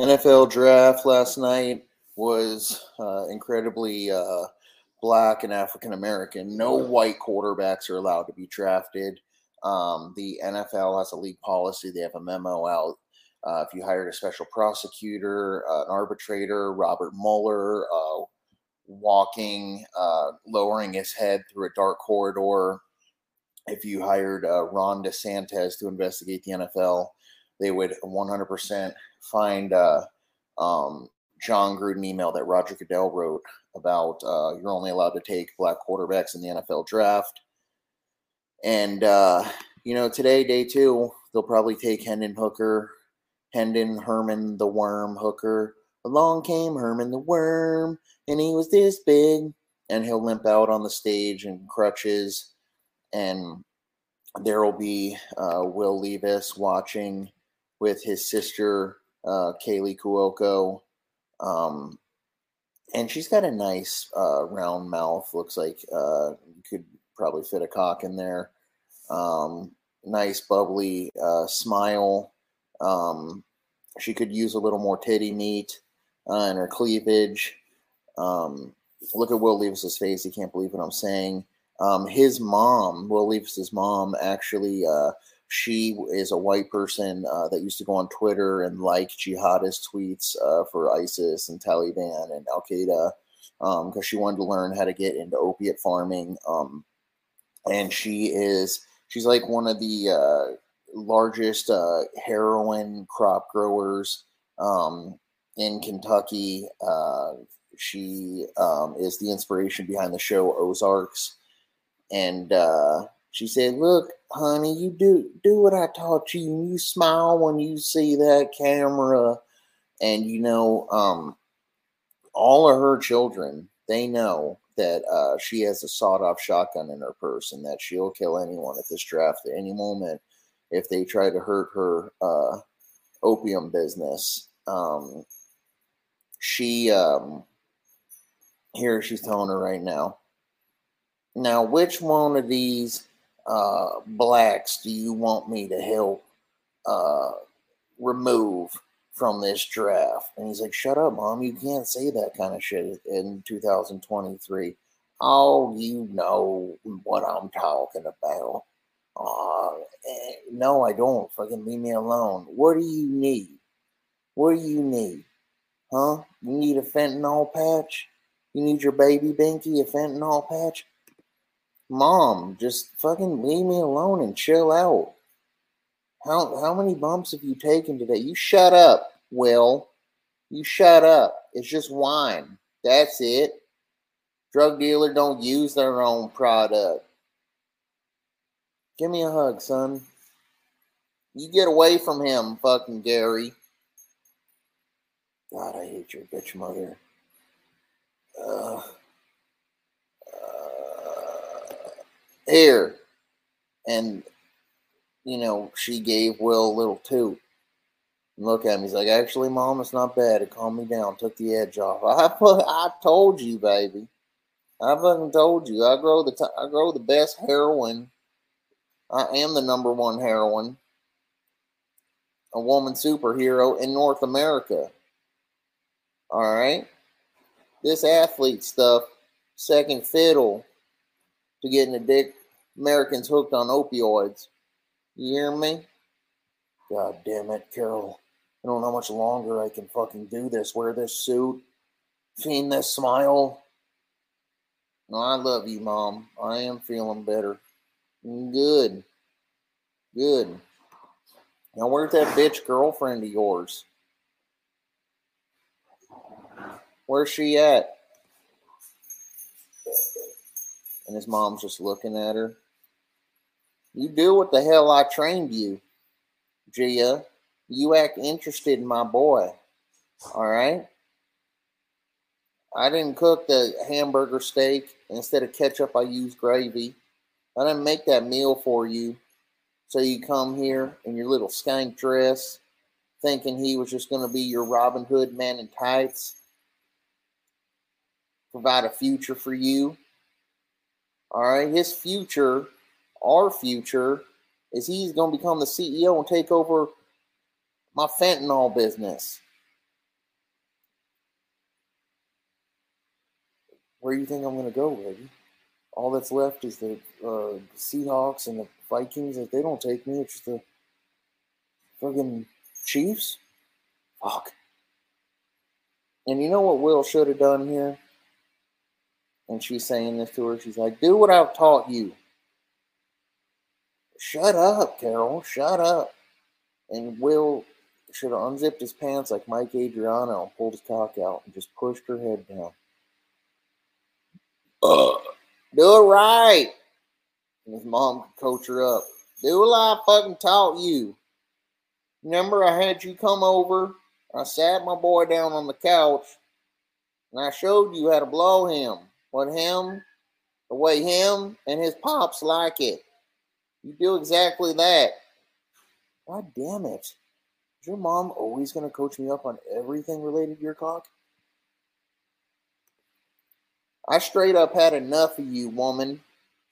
NFL draft last night was uh, incredibly uh, black and African American. No white quarterbacks are allowed to be drafted. Um, the NFL has a league policy. They have a memo out. Uh, if you hired a special prosecutor, uh, an arbitrator, Robert Mueller, uh, walking, uh, lowering his head through a dark corridor. If you hired Ron DeSantis to investigate the NFL, they would 100% find uh, um, Jon Gruden email that Roger Goodell wrote about uh, you're only allowed to take black quarterbacks in the NFL draft. And, uh, you know, today, day two, they'll probably take Hendon Hooker, Hendon Herman the Worm Hooker. Along came Herman the Worm, and he was this big. And he'll limp out on the stage in crutches. And there will be uh, Will Levis watching with his sister uh, Kaley Cuoco, um, and she's got a nice uh, round mouth. Looks like uh, could probably fit a cock in there. Um, nice bubbly uh, smile. Um, she could use a little more titty meat uh, in her cleavage. Um, look at Will Levis's face. He can't believe what I'm saying. Um, his mom, Will Levis's mom, actually uh, she is a white person uh, that used to go on Twitter and like jihadist tweets uh, for ISIS and Taliban and Al Qaeda because um, she wanted to learn how to get into opiate farming. Um, and she is she's like one of the uh, largest uh, heroin crop growers um, in Kentucky. Uh, she um, is the inspiration behind the show Ozarks, and she said, "Look, honey, you do do what I taught you, and you smile when you see that camera." And you know, um, all of her children, they know that uh, she has a sawed-off shotgun in her purse, and that she'll kill anyone at this draft at any moment if they try to hurt her uh, opium business. Um, she um, here she's telling her right now. Now, which one of these uh, blacks do you want me to help uh, remove from this draft? And he's like, shut up, mom. You can't say that kind of shit in 2023. Oh, you know what I'm talking about. Uh, no, I don't. Fucking leave me alone. What do you need? What do you need? Huh? You need a fentanyl patch? You need your baby binky a fentanyl patch? Mom, just fucking leave me alone and chill out. How how many bumps have you taken today? You shut up, Will. You shut up. It's just wine. That's it. Drug dealer don't use their own product. Give me a hug, son. You get away from him, fucking Gary. God, I hate your bitch mother. Uh, here. And, you know, she gave Will a little toot. look at him. He's like, actually, mom, it's not bad. It calmed me down, took the edge off. I I told you, baby. I fucking told you. I grow the t- I grow the best heroin. I am the number one heroin. A woman superhero in North America. All right. This athlete stuff, second fiddle to getting the dick Americans hooked on opioids. You hear me? God damn it, Carol. I don't know how much longer I can fucking do this. Wear this suit, fiend this smile. No, I love you, Mom. I am feeling better. Good. Good. Now, where's that bitch girlfriend of yours? Where's she at? And his mom's just looking at her. You do what the hell I trained you, Gia. You act interested in my boy. All right? I didn't cook the hamburger steak. Instead of ketchup, I used gravy. I didn't make that meal for you. So you come here in your little skank dress, thinking he was just going to be your Robin Hood man in tights, provide a future for you. All right, his future our future is he's going to become the CEO and take over my fentanyl business. Where do you think I'm going to go, baby? All that's left is the uh, Seahawks and the Vikings. If they don't take me, it's the friggin' Chiefs. Fuck. And you know what Will should have done here? And she's saying this to her. She's like, do what I've taught you. Shut up, Carol. Shut up. And Will should have unzipped his pants like Mike Adriano and pulled his cock out and just pushed her head down. Uh, do it right. And his mom could coach her up. Do what I fucking taught you. Remember, I had you come over. I sat my boy down on the couch and I showed you how to blow him. What him, the way him and his pops like it. You do exactly that. God damn it. Is your mom always going to coach me up on everything related to your cock? I straight up had enough of you, woman.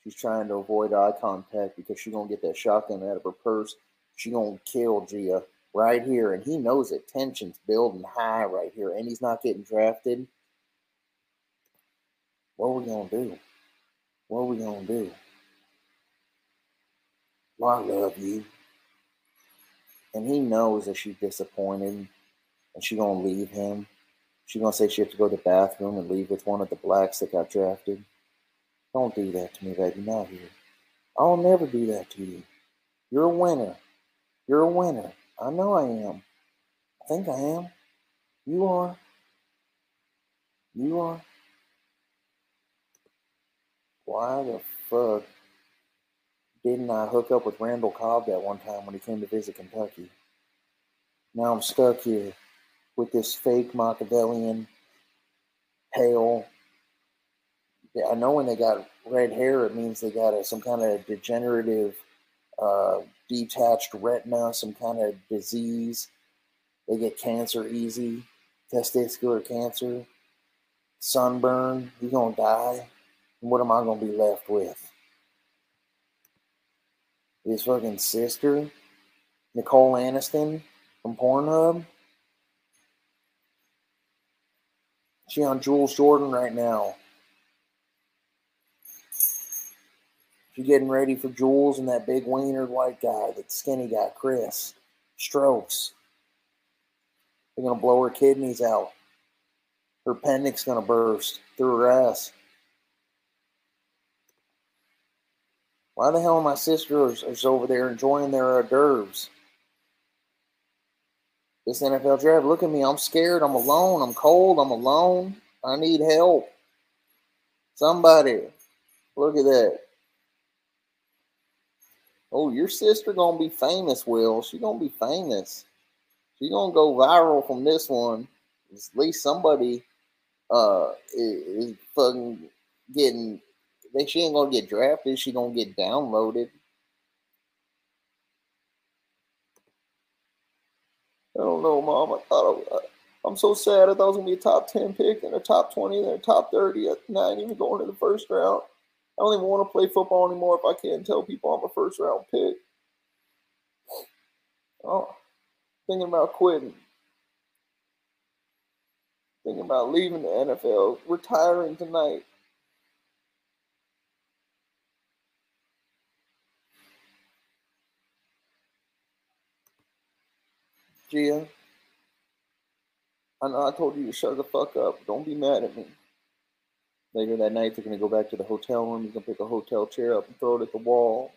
She's trying to avoid eye contact because she's going to get that shotgun out of her purse. She's going to kill Gia right here. And he knows it. Tension's building high right here. And he's not getting drafted. What are we going to do? What are we going to do? Well, I love you. And he knows that she's disappointed and she's to leave him. She's to say she has to go to the bathroom and leave with one of the blacks that got drafted. Don't do that to me, baby. Not here. I'll never do that to you. You're a winner. You're a winner. I know I am. I think I am. You are. You are. Why the fuck didn't I hook up with Randall Cobb that one time when he came to visit Kentucky? Now I'm stuck here with this fake Machiavellian, pale. I know when they got red hair, it means they got a, some kind of degenerative, uh, detached retina, some kind of disease. They get cancer easy, testicular cancer, sunburn. You're gonna die. And what am I gonna be left with? His fucking sister, Nicole Aniston from Pornhub. She on Jules Jordan right now. She getting ready for Jules and that big wienered white guy, that skinny guy, Chris. Strokes. They're gonna blow her kidneys out. Her appendix gonna burst through her ass. Why the hell are my sisters is over there enjoying their hors d'oeuvres? This NFL draft, look at me. I'm scared. I'm alone. I'm cold. I'm alone. I need help. Somebody, look at that. Oh, your sister gonna be famous, Will. She gonna be famous. She gonna go viral from this one. At least somebody uh is, is fucking getting they she ain't gonna get drafted. She gonna get downloaded. I don't know, mom. I thought uh, I, am so sad. I thought it was gonna be a top ten pick and a top twenty and a top thirty. Not even going to the first round. I don't even want to play football anymore if I can't tell people I'm a first round pick. Oh, thinking about quitting. Thinking about leaving the NFL, retiring tonight. Gia, I know I told you to shut the fuck up. Don't be mad at me. Later that night, they're going to go back to the hotel room. He's going to pick a hotel chair up and throw it at the wall.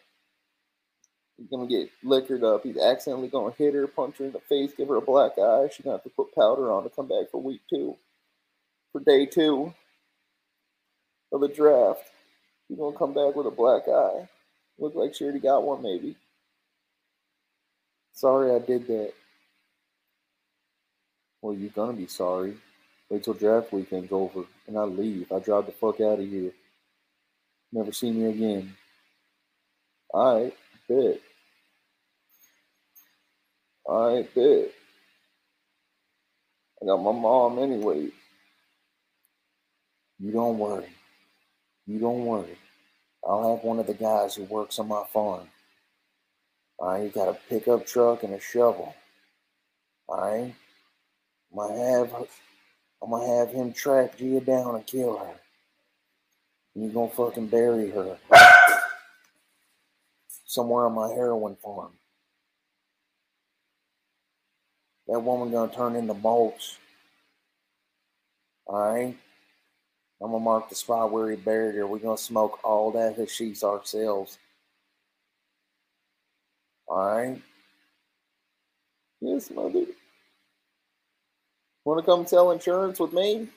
He's going to get liquored up. He's accidentally going to hit her, punch her in the face, give her a black eye. She's going to have to put powder on to come back for week two. For day two of the draft. She's going to come back with a black eye. Look like she already got one, maybe. Sorry I did that. Well, you're gonna be sorry. Wait till draft weekend's over and I leave. I drive the fuck out of here. Never see me again. Alright, bet. Alright, bet. I got my mom anyway. You don't worry. You don't worry. I'll have one of the guys who works on my farm. Alright, you got a pickup truck and a shovel. Alright? I'm gonna have I'm gonna have him track Gia down and kill her. And you're gonna fucking bury her somewhere on my heroin farm. That woman gonna turn into mulch. Alright? I'm gonna mark the spot where he buried her. We're gonna smoke all that hashish ourselves. Alright? Yes, mother. Wanna come sell insurance with me?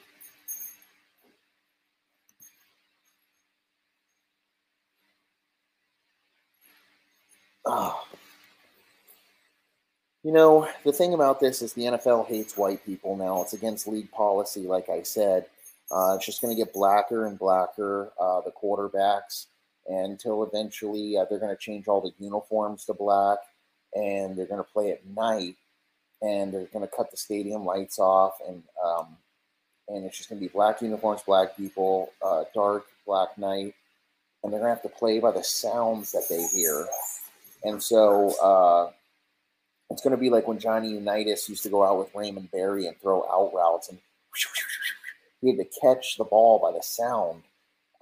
Oh. You know, the thing about this is the NFL hates white people now. It's against league policy, like I said. Uh, it's just going to get blacker and blacker, uh, the quarterbacks, until eventually uh, they're going to change all the uniforms to black and they're going to play at night and they're going to cut the stadium lights off and um, and it's just going to be black uniforms, black people, uh, dark black night, and they're going to have to play by the sounds that they hear. And so uh, it's going to be like when Johnny Unitas used to go out with Raymond Berry and throw out routes, and he had to catch the ball by the sound.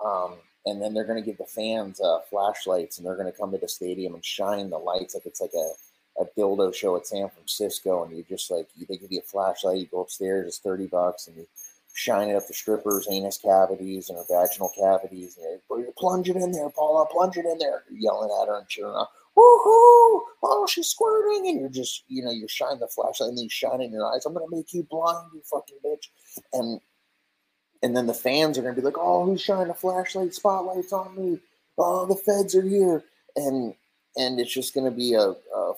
Um, and then they're going to give the fans uh, flashlights, and they're going to come to the stadium and shine the lights like it's like a, a dildo show at San Francisco. And you're just like they give you a flashlight, you go upstairs, it's thirty bucks, and you shine it up the strippers' anus cavities and her vaginal cavities, and you're, plunge it in there, Paula, plunge it in there, you're yelling at her and cheering on woohoo, oh, she's squirting. And you're just, you know, you shine the flashlight and then you shine in your eyes. I'm to make you blind, you fucking bitch. And, and then the fans are to be like, oh, who's shining a flashlight spotlights on me? Oh, the feds are here. And, and it's just to be a, a,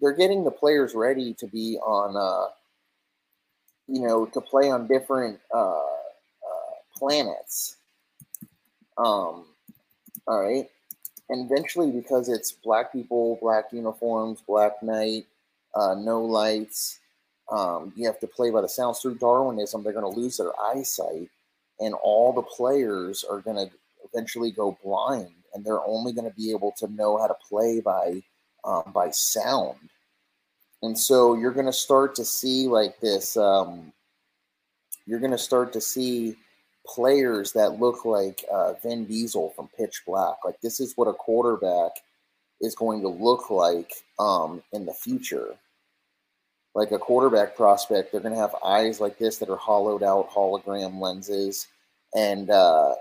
they're getting the players ready to be on, uh, you know, to play on different uh, uh, planets. Um, all right and eventually because it's black people, black uniforms, black night, uh, no lights, um, you have to play by the sounds through Darwinism. They're going to lose their eyesight, and all the players are going to eventually go blind, and they're only going to be able to know how to play by um, by sound. And so you're going to start to see like this. Um, you're going to start to see players that look like uh, Vin Diesel from Pitch Black. Like this is what a quarterback is going to look like um, in the future. Like a quarterback prospect, they're going to have eyes like this that are hollowed out hologram lenses, and uh,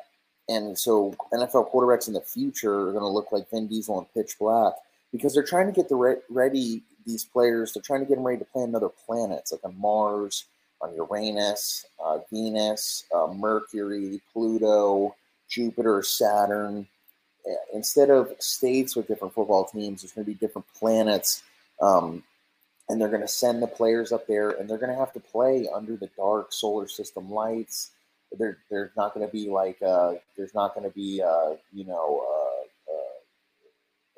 and so NFL quarterbacks in the future are going to look like Vin Diesel and Pitch Black because they're trying to get the re- ready these players. They're trying to get them ready to play on other planets like on Mars on Uranus, uh, Venus, uh, Mercury, Pluto, Jupiter, Saturn. Instead of states with different football teams, there's going to be different planets. Um, and they're going to send the players up there and they're going to have to play under the dark solar system lights. There, there's not going to be like, uh, there's not going to be, uh, you know, uh,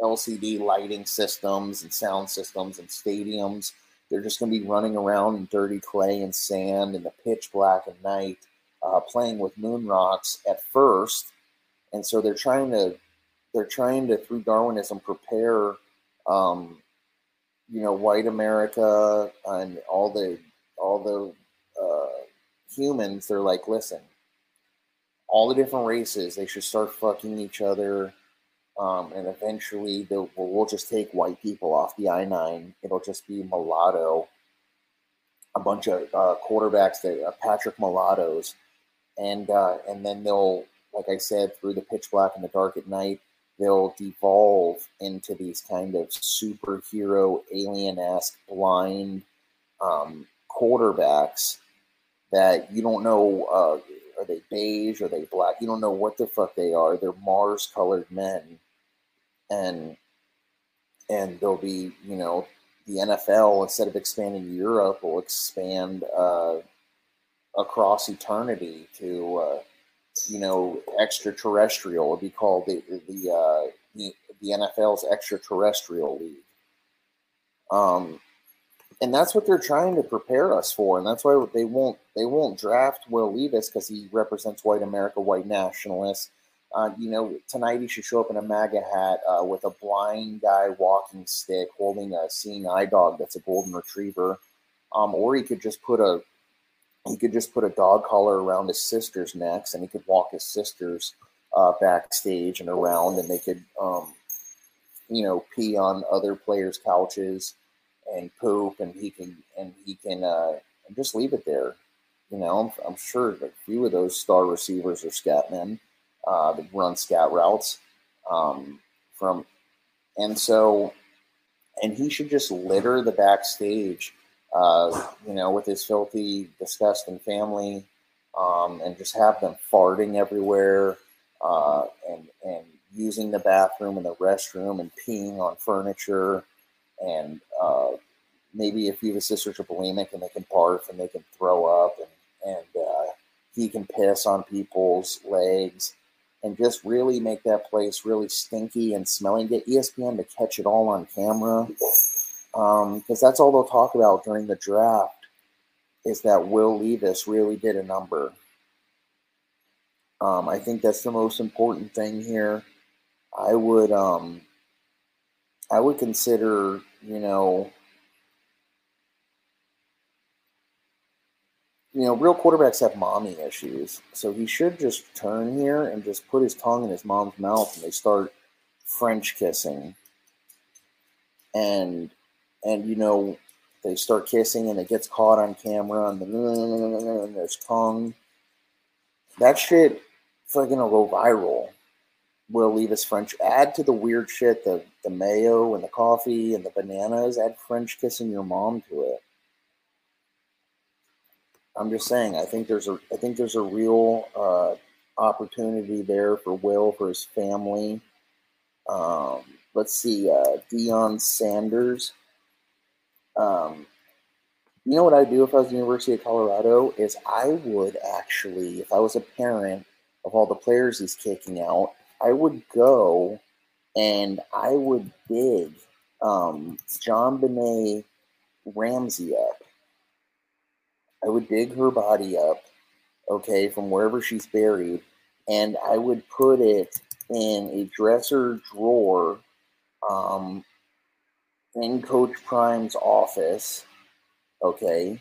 LCD lighting systems and sound systems and stadiums. They're just going to be running around in dirty clay and sand in the pitch black of night, uh, playing with moon rocks at first, and so they're trying to they're trying to through Darwinism prepare, um, you know, white America and all the all the uh, humans. They're like, listen, all the different races, they should start fucking each other um, and eventually, we'll, just take white people off the I nine. It'll just be mulatto, a bunch of uh, quarterbacks that uh, Patrick mulattoes, and uh, and then they'll, like I said, through the pitch black and the dark at night, they'll devolve into these kind of superhero alien esque blind um, quarterbacks that you don't know. Uh, are they beige? Are they black? You don't know what the fuck they are. They're Mars colored men and and there'll be you know the NFL instead of expanding Europe will expand uh, across eternity to uh, you know extraterrestrial. It'll be called the the uh, the, the NFL's extraterrestrial league. Um, and that's what they're trying to prepare us for, and that's why they won't they won't draft Will Levis because he represents white America, white nationalists uh, you know, tonight he should show up in a MAGA hat uh, with a blind guy walking stick holding a seeing eye dog that's a golden retriever. Um, or he could just put a he could just put a dog collar around his sister's necks and he could walk his sisters uh, backstage and around, and they could, um, you know, pee on other players' couches and poop, and he can and he can uh, just leave it there. You know, I'm, I'm sure a few of those star receivers are scat men uh, that run scat routes um, from, and so, and he should just litter the backstage, uh, you know, with his filthy, disgusting family, um, and just have them farting everywhere, uh, and and using the bathroom and the restroom and peeing on furniture, and uh, maybe a few of his sisters bulimic and they can barf and they can throw up and and uh, he can piss on people's legs and just really make that place really stinky and smelly. Get ESPN to catch it all on camera because um, that's all they'll talk about during the draft is that Will Levis really did a number. Um, I think that's the most important thing here. I would um, I would consider you know you know, real quarterbacks have mommy issues. So he should just turn here and just put his tongue in his mom's mouth and they start French kissing. And and you know, they start kissing and it gets caught on camera and, the, and there's tongue. That shit fucking will go viral. Will Levis French add to the weird shit, the the mayo and the coffee and the bananas, add French kissing your mom to it. I'm just saying. I think there's a I think there's a real uh, opportunity there for Will for his family. Um, let's see, uh, Deion Sanders. Um, you know what I'd do if I was the University of Colorado is I would actually, if I was a parent of all the players he's kicking out, I would go and I would dig um, JonBenét Ramsey up I would dig her body up, okay, from wherever she's buried, and I would put it in a dresser drawer um, in Coach Prime's office, okay.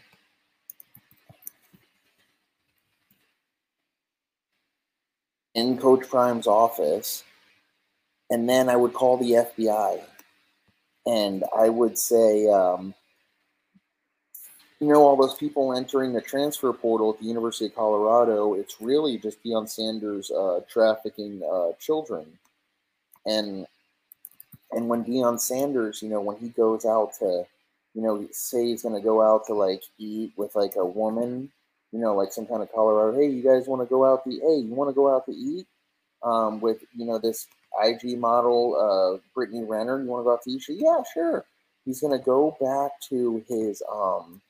In Coach Prime's office, and then I would call the FBI and I would say, um, you know, all those people entering the transfer portal at the University of Colorado, it's really just Deion Sanders uh, trafficking uh, children. And and when Deion Sanders, you know, when he goes out to, you know, say he's going to go out to like eat with like a woman, you know, like some kind of Colorado, hey, you guys want to go out to, hey, you want to go out to eat um, with, you know, this IG model, uh, Brittany Renner, you want to go out to eat? Yeah, sure. He's going to go back to his, um,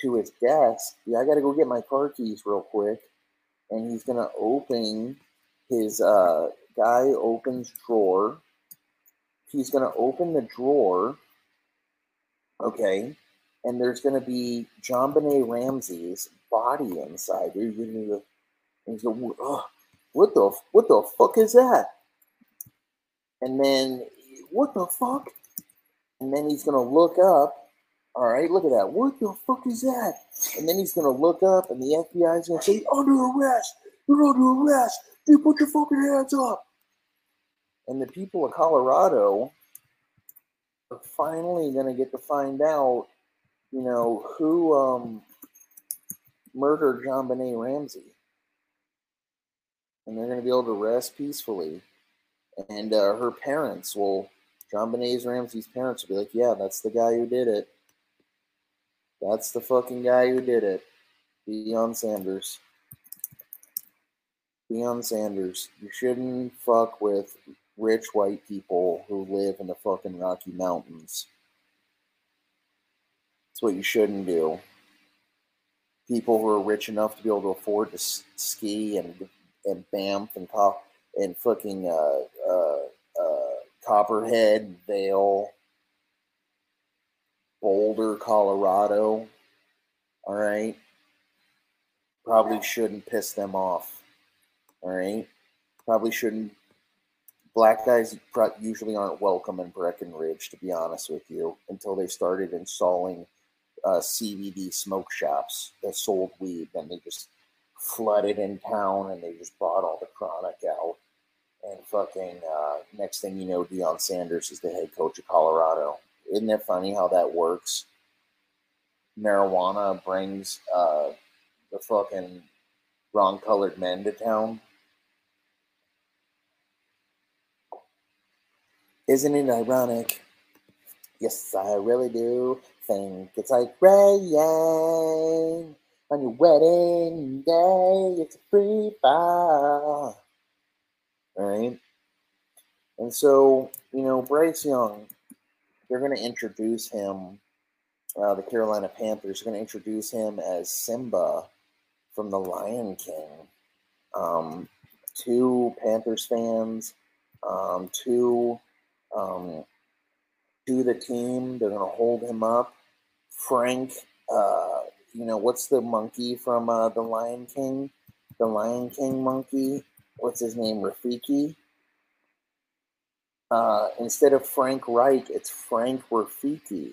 to his desk. Yeah, I got to go get my car keys real quick. And he's going to open his uh, guy opens drawer. He's going to open the drawer. Okay. And there's going to be JonBenét Ramsey's body inside. To he's going, oh, what the what the fuck is that? And then what the fuck? And then he's gonna look up all right, look at that. What the fuck is that? And then he's gonna look up, and the FBI is gonna say, "Under arrest! You're under arrest! You put your fucking hands up!" And the people of Colorado are finally gonna get to find out, you know, who um, murdered JonBenét Ramsey, and they're gonna be able to rest peacefully. And uh, her parents will, JonBenét Ramsey's parents will be like, "Yeah, that's the guy who did it." That's the fucking guy who did it. Deion Sanders. Deion Sanders. You shouldn't fuck with rich white people who live in the fucking Rocky Mountains. That's what you shouldn't do. People who are rich enough to be able to afford to ski and and Banff and cop and fucking uh, uh, uh, Copperhead, Vail, Boulder, Colorado. All right. Probably shouldn't piss them off. All right. Probably shouldn't. Black guys usually aren't welcome in Breckenridge, to be honest with you, until they started installing uh, CBD smoke shops that sold weed. and they just flooded in town, and they just brought all the chronic out. And fucking uh, next thing you know, Deion Sanders is the head coach of Colorado. Isn't it funny how that works? Marijuana brings uh, the fucking wrong colored men to town. Isn't it ironic? Yes, I really do think it's like rain on your wedding day. It's a free fall. Right? And so, you know, Bryce Young, they're going to introduce him, uh, the Carolina Panthers are going to introduce him as Simba from The Lion King. Um, two Panthers fans, um, two um, to the team. They're going to hold him up. Frank, uh, you know, what's the monkey from uh, The Lion King? The Lion King monkey. What's his name? Rafiki. Uh, instead of Frank Reich, it's Frank Rafiki.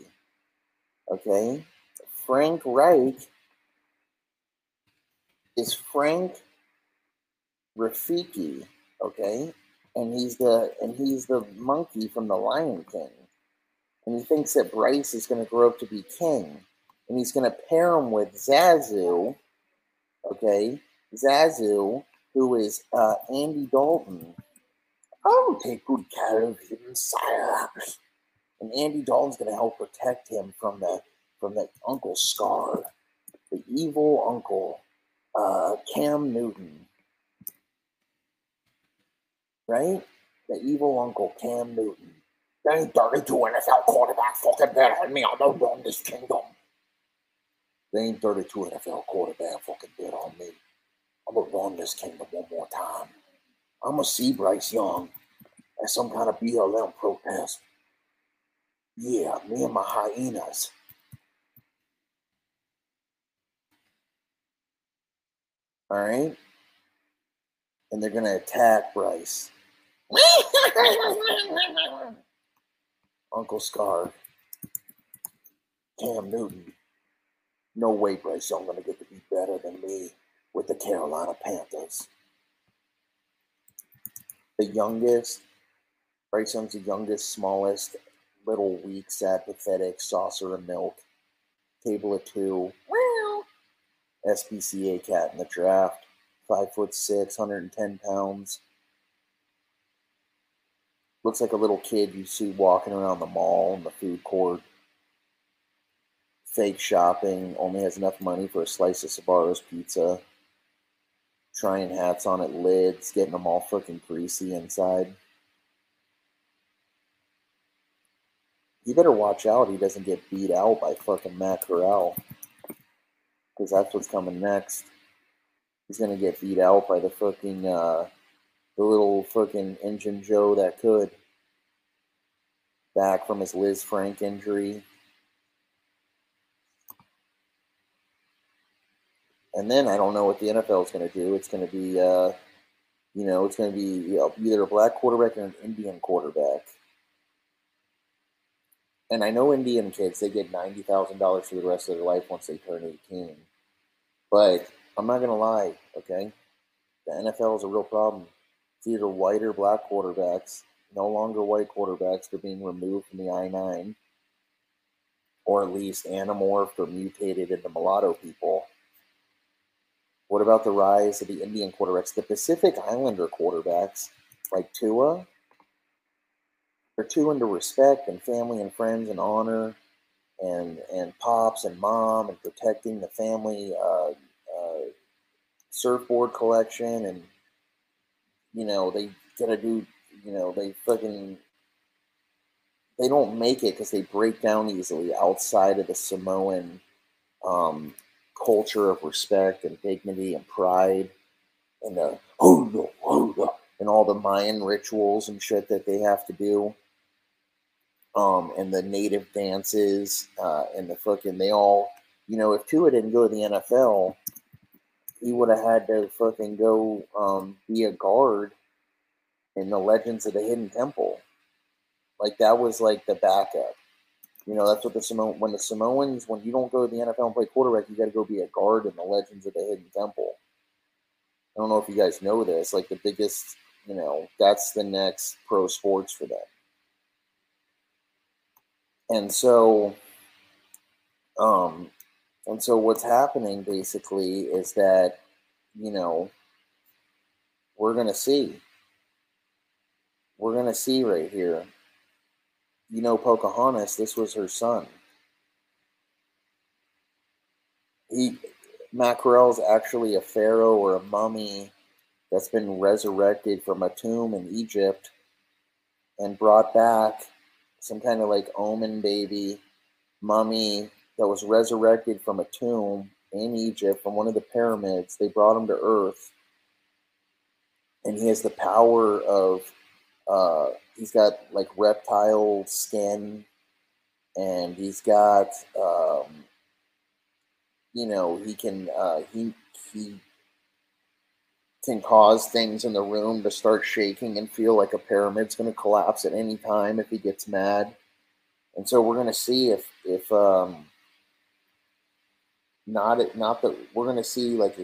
Okay? Frank Reich is Frank Rafiki. Okay? and he's the and he's the monkey from the Lion King, and he thinks that Bryce is going to grow up to be king, and he's going to pair him with Zazu. Okay, Zazu, who is uh, Andy Dalton. I'll take good care of him, sire. And Andy Dalton's going to help protect him from the from the Uncle Scar, the evil uncle, uh, Cam Newton right? The evil uncle Cam Newton. They ain't 32 NFL quarterback fucking bet on me. I'm gonna run this kingdom. They ain't 32 NFL quarterback fucking bet on me. I'm gonna run this kingdom one more time. I'm gonna see Bryce Young at some kind of BLM protest. Yeah, me and my hyenas. All right? And they're to attack Bryce. Uncle Scar, Cam Newton. No way Bryce Young gonna get to be better than me with the Carolina Panthers. The youngest, Bryce Young's the youngest, smallest, little weak, sad, pathetic saucer of milk. Table of two. Well, SPCA cat in the draft. Five foot six, 110 pounds looks like a little kid you see walking around the mall in the food court. Fake shopping, only has enough money for a slice of Sbarro's pizza. Trying hats on at lids, getting them all freaking greasy inside. You better watch out he doesn't get beat out by fucking Matt Corral. Because that's what's coming next. He's gonna get beat out by the fucking uh, the little fucking engine Joe that could. Back from his Lisfranc injury. And then I don't know what the NFL is going to do. It's going to be, uh, you know, it's going to be you know, either a black quarterback or an Indian quarterback. And I know Indian kids, they get $90,000 for the rest of their life once they turn 18. But I'm not going to lie, okay? The NFL is a real problem. It's either white or black quarterbacks. No longer white quarterbacks are being removed from the I 9, or at least anamorphed or mutated into mulatto people. What about the rise of the Indian quarterbacks? The Pacific Islander quarterbacks, like Tua, they're too into respect and family and friends and honor and and pops and mom and protecting the family uh, uh, surfboard collection and you know, they gotta do, you know, they fucking, they don't make it because they break down easily outside of the Samoan um, culture of respect and dignity and pride and the and all the Mayan rituals and shit that they have to do. Um, and the native dances uh, and the fucking they all you know if Tua didn't go to the NFL he would have had to fucking go um, be a guard in the Legends of the Hidden Temple. Like that was like the backup. You know, that's what the Samoan when the Samoans when you don't go to the NFL and play quarterback, you got to go be a guard in the Legends of the Hidden Temple. I don't know if you guys know this, like the biggest, you know, that's the next pro sports for them. And so, um, and so what's happening basically is that, you know, we're going to see. We're going to see right here. You know, Pocahontas, this was her son. He, Mackerel is actually a pharaoh or a mummy that's been resurrected from a tomb in Egypt and brought back some kind of like omen baby mummy that was resurrected from a tomb in Egypt from one of the pyramids. They brought him to Earth, and he has the power of. Uh, he's got like reptile skin, and he's got um, you know, he can uh, he he can cause things in the room to start shaking and feel like a pyramid's going to collapse at any time if he gets mad. And so we're going to see if if um, not not that we're going to see like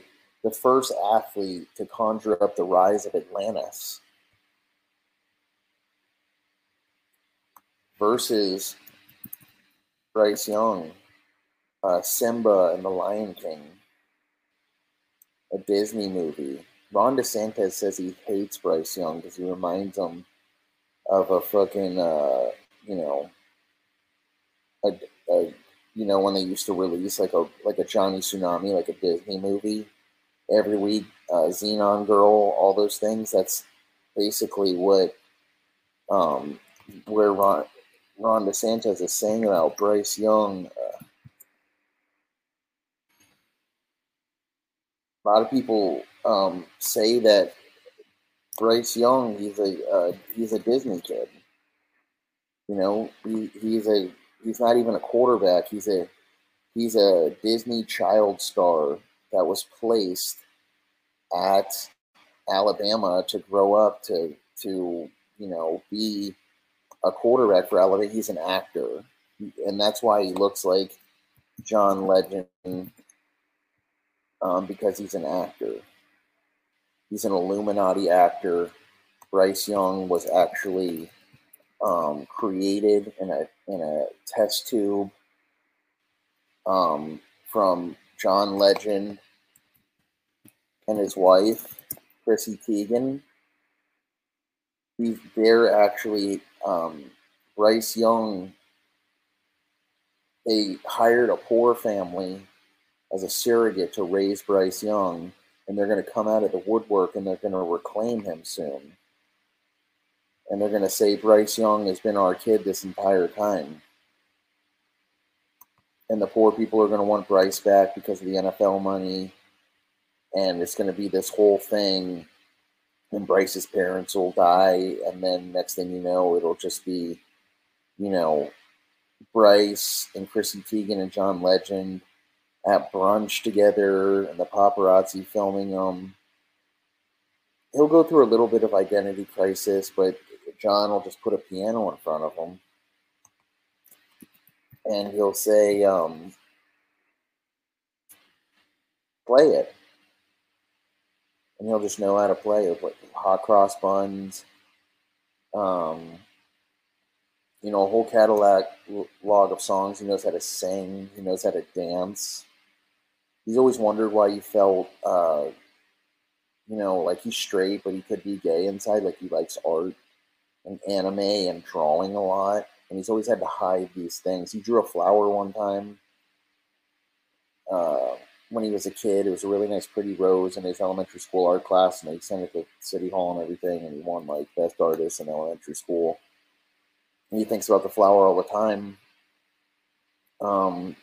the first athlete to conjure up the rise of Atlantis versus Bryce Young uh, Simba and the Lion King, a Disney movie. Ron DeSantis says he hates Bryce Young because he reminds him of a fucking, uh, you know, a, a, you know, when they used to release like a like a Johnny Tsunami, like a Disney movie every week, uh, Zenon Girl, all those things. That's basically what um, where Ron Ron DeSantis is saying about Bryce Young Uh, a lot of people um, say that Bryce Young, he's a uh, he's a Disney kid. You know, he, he's a he's not even a quarterback. He's a he's a Disney child star that was placed at Alabama to grow up to to you know be a quarterback for Alabama. He's an actor, and that's why he looks like John Legend um, because he's an actor. He's an Illuminati actor. Bryce Young was actually um, created in a in a test tube um, from John Legend and his wife, Chrissy Teigen. they're actually um, Bryce Young. They hired a poor family as a surrogate to raise Bryce Young, and they're going to come out of the woodwork and they're going to reclaim him soon. And they're going to say Bryce Young has been our kid this entire time. And the poor people are going to want Bryce back because of the NFL money. And it's going to be this whole thing. And Bryce's parents will die. And then next thing you know, it'll just be, you know, Bryce and Chrissy Teigen and John Legend at brunch together and the paparazzi filming them. He'll go through a little bit of identity crisis, but John will just put a piano in front of him and he'll say, um, play it. And he'll just know how to play it. Like hot cross buns, um, you know, a whole catalog log of songs. He knows how to sing. He knows how to dance he's always wondered why he felt, uh, you know, like he's straight, but he could be gay inside. Like he likes art and anime and drawing a lot. And he's always had to hide these things. He drew a flower one time uh, when he was a kid. It was a really nice, pretty rose in his elementary school art class. And they sent it to City Hall and everything. And he won like best artist in elementary school. And he thinks about the flower all the time. Um,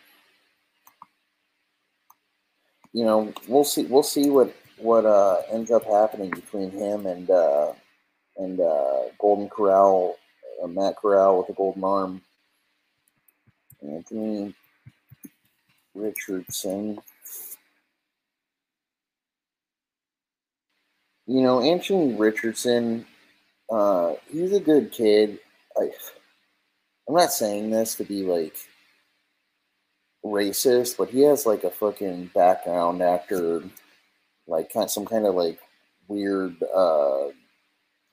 you know, we'll see. We'll see what what uh, ends up happening between him and uh, and uh, Golden Corral, uh, Matt Corral with the golden arm, Anthony Richardson. You know, Anthony Richardson, uh, he's a good kid. I, I'm not saying this to be like racist, but he has like a fucking background actor like kind of some kind of like weird, uh,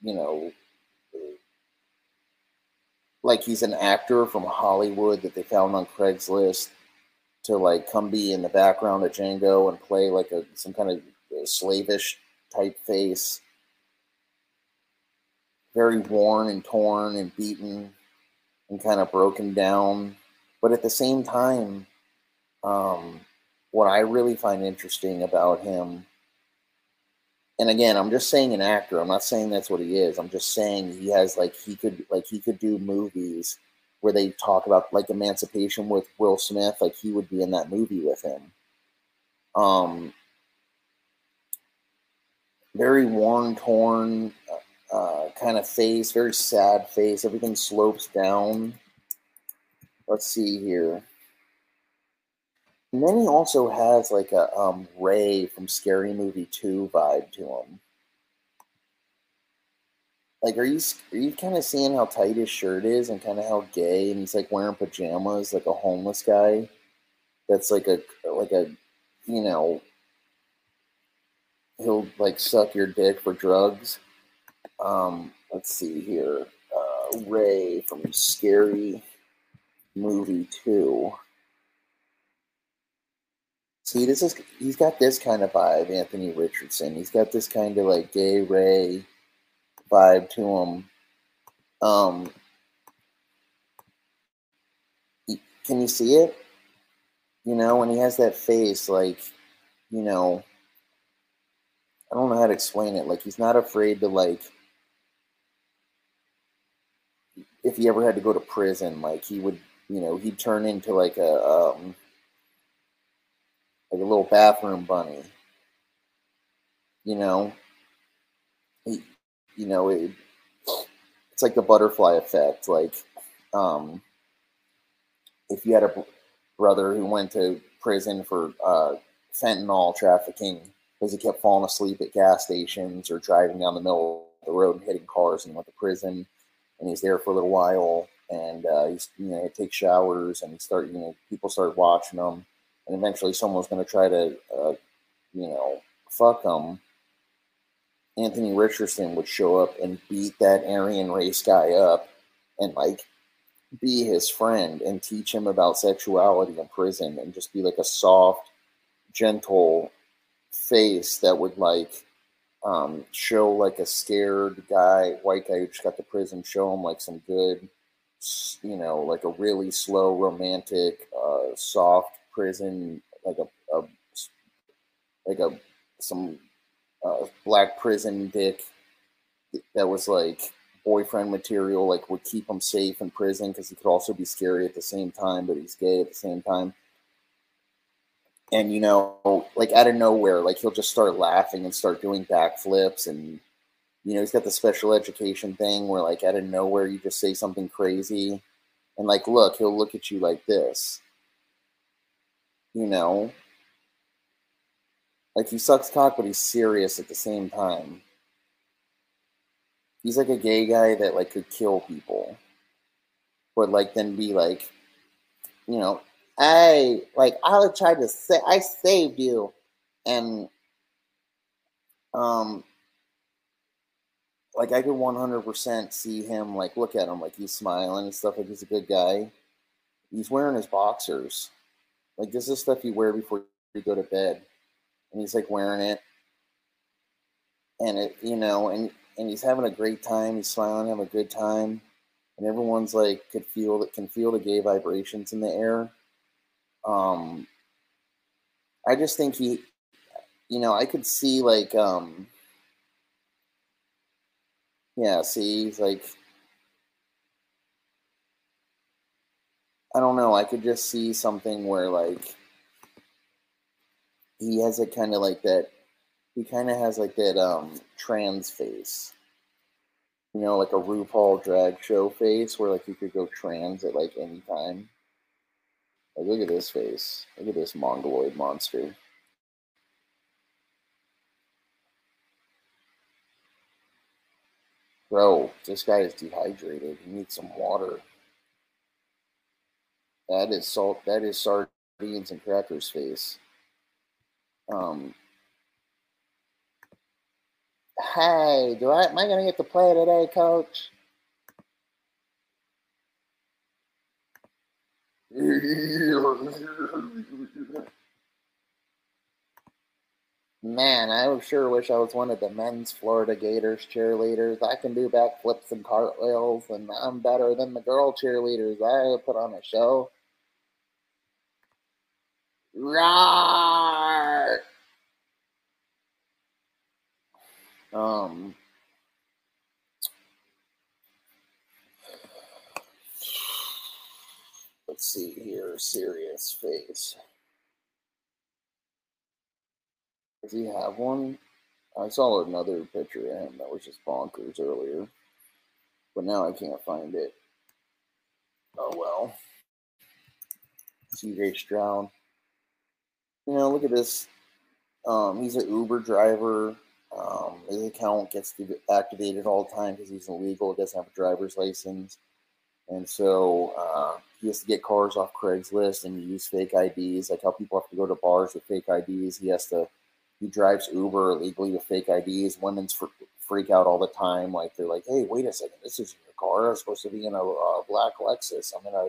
you know, like he's an actor from Hollywood that they found on Craigslist to like come be in the background of Django and play like a some kind of slavish type face. Very worn and torn and beaten and kind of broken down. But at the same time, um, what I really find interesting about him, and again, I'm just saying an actor. I'm not saying that's what he is. I'm just saying he has like he could like he could do movies where they talk about like emancipation with Will Smith. Like he would be in that movie with him. Um, very worn, torn, uh, kind of face, very sad face. Everything slopes down. Let's see here. And then he also has like a um, Ray from Scary Movie 2 vibe to him. Like, are you are you kind of seeing how tight his shirt is and kind of how gay and he's like wearing pajamas like a homeless guy? That's like a like a you know he'll like suck your dick for drugs. Um, let's see here. Uh, Ray from Scary Movie 2. See, this is he's got this kind of vibe, Anthony Richardson. He's got this kind of like gay Ray vibe to him. Um, can you see it? You know, when he has that face, like, you know, I don't know how to explain it. Like, he's not afraid to like if he ever had to go to prison, like he would, you know, he'd turn into like a um, like a little bathroom bunny. You know, you know, it, it's like the butterfly effect. Like, um, if you had a brother who went to prison for uh, fentanyl trafficking because he kept falling asleep at gas stations or driving down the middle of the road and hitting cars and went to prison and he's there for a little while, and uh, he's you know he takes showers, and he start you know people start watching him, and eventually someone's going to try to uh, you know fuck him. Anthony Richardson would show up and beat that Aryan race guy up, and like be his friend and teach him about sexuality in prison, and just be like a soft, gentle face that would like um, show like a scared guy, white guy who just got to prison, show him like some good, you know, like a really slow, romantic, uh, soft prison, like a, a like a some uh, black prison dick that was like boyfriend material, like would keep him safe in prison because he could also be scary at the same time, but he's gay at the same time. And you know, like out of nowhere, like he'll just start laughing and start doing backflips, and you know, he's got the special education thing where like out of nowhere you just say something crazy, and like look, he'll look at you like this, you know, like he sucks cock, but he's serious at the same time. He's like a gay guy that like could kill people, but like then be like, you know, I like I try to say I saved you, and um, like I could one hundred percent see him like look at him like he's smiling and stuff like he's a good guy. He's wearing his boxers, like this is stuff you wear before you go to bed, and he's like wearing it, and it you know and and he's having a great time. He's smiling, having a good time, and everyone's like could feel that can feel the gay vibrations in the air. Um, I just think he, you know, I could see like, um, yeah, see, he's like, I don't know. I could just see something where like he has a kind of like that. He kind of has like that um trans face, you know, like a RuPaul drag show face, where like he could go trans at like any time. Like, look at this face. Look at this mongoloid monster. Bro, this guy is dehydrated. He needs some water. That is salt. That is sardines and crackers face. Um, Hey, do I am I gonna get to play today, coach? Man, I sure wish I was one of the men's Florida Gators cheerleaders. I can do backflips and cartwheels, and I'm better than the girl cheerleaders. I put on a show. Rawr! Um, let's see here. Serious face. Does he have one? I saw another picture of him that was just bonkers earlier, but now I can't find it. Oh well. CJ Stroud. You know, look at this. Um, he's an Uber driver. Um, his account gets activated all the time because he's illegal. He doesn't have a driver's license. And so uh, he has to get cars off Craigslist and use fake IDs. Like how people have to go to bars with fake IDs. He has to, he drives Uber illegally with fake IDs. Women's fr- freak out all the time. Like they're like, hey, wait a second, this isn't your car. I'm supposed to be in a black Lexus. I'm in a,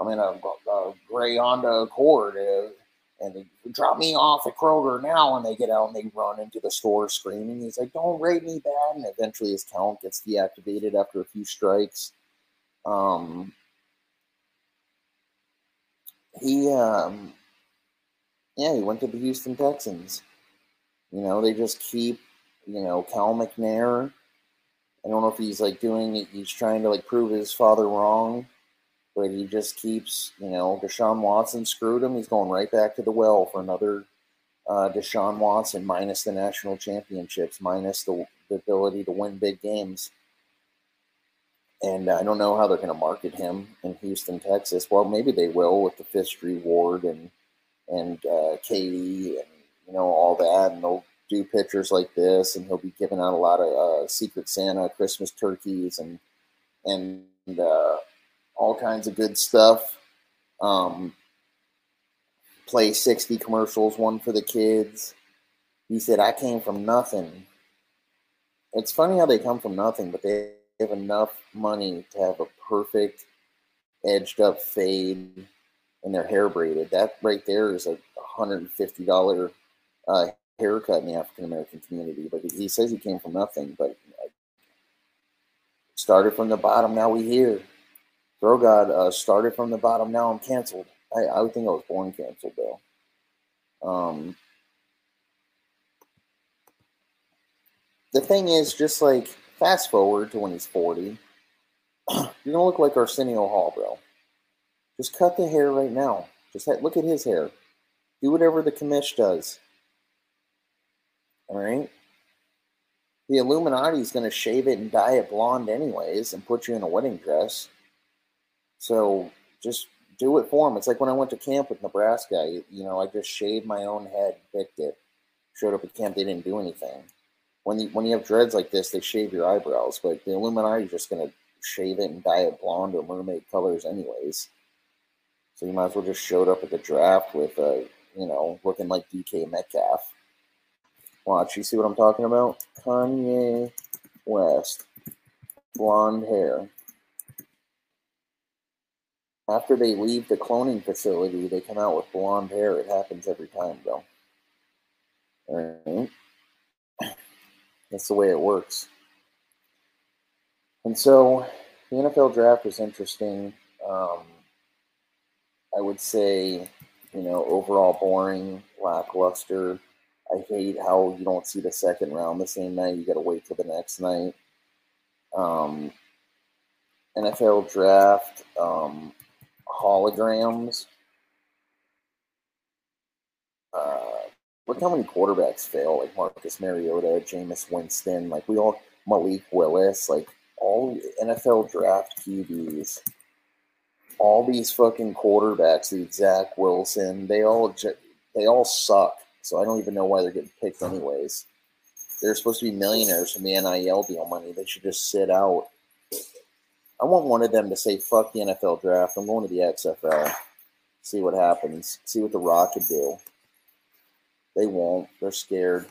I'm in a, a gray Honda Accord. Uh, and they drop me off at Kroger now. And they get out and they run into the store screaming. He's like, don't rate me bad. And eventually his count gets deactivated after a few strikes. Um, he, um, yeah, he went to the Houston Texans. You know, they just keep, you know, Cal McNair. I don't know if he's like doing it, he's trying to like prove his father wrong but he just keeps, you know, Deshaun Watson screwed him. He's going right back to the well for another uh, Deshaun Watson, minus the national championships, minus the, the ability to win big games. And I don't know how they're going to market him in Houston, Texas. Well, maybe they will with the Fifth Street Ward and and uh, Katy and you know all that, and they'll do pictures like this, and he'll be giving out a lot of uh, Secret Santa Christmas turkeys and and uh, all kinds of good stuff. Um, play 60 commercials, one for the kids. He said, I came from nothing. It's funny how they come from nothing, but they have enough money to have a perfect edged up fade and their hair braided. That right there is a $150 uh, haircut in the African American community. But he says he came from nothing, but started from the bottom. Now we here. Throw God uh, started from the bottom. Now I'm canceled. I, I would think I was born canceled though. Um, the thing is, just like fast forward to when he's 40, you're gonna look like Arsenio Hall, bro. Just cut the hair right now. Just look at his hair. Do whatever the commish does. All right. The Illuminati is to shave it and dye it blonde anyways, and put you in a wedding dress. So just do it for them. It's like when I went to camp with Nebraska. You know, I just shaved my own head, picked it, showed up at camp. They didn't do anything. When you when you have dreads like this, they shave your eyebrows. But the Illuminati is just gonna shave it and dye it blonde or mermaid colors, anyways. So you might as well just showed up at the draft with a, you know, looking like DK Metcalf. Watch, you see what I'm talking about? Kanye West, blonde hair after they leave the cloning facility, they come out with blonde hair. It happens every time, though. That's the way it works. And so the NFL draft was interesting. Um, I would say, you know, overall boring, lackluster. I hate how you don't see the second round the same night. You got to wait till the next night. Um, NFL draft. Um, holograms. Uh, look how many quarterbacks fail, like Marcus Mariota, Jameis Winston, like we all, Malik Willis, like all NFL draft QBs, all these fucking quarterbacks, the Zach Wilson, they all they all suck. So I don't even know why they're getting picked anyways. They're supposed to be millionaires from the NIL deal money. They should just sit out. I want one of them to say, fuck the NFL draft. I'm going to the XFL. See what happens. See what The Rock could do. They won't. They're scared.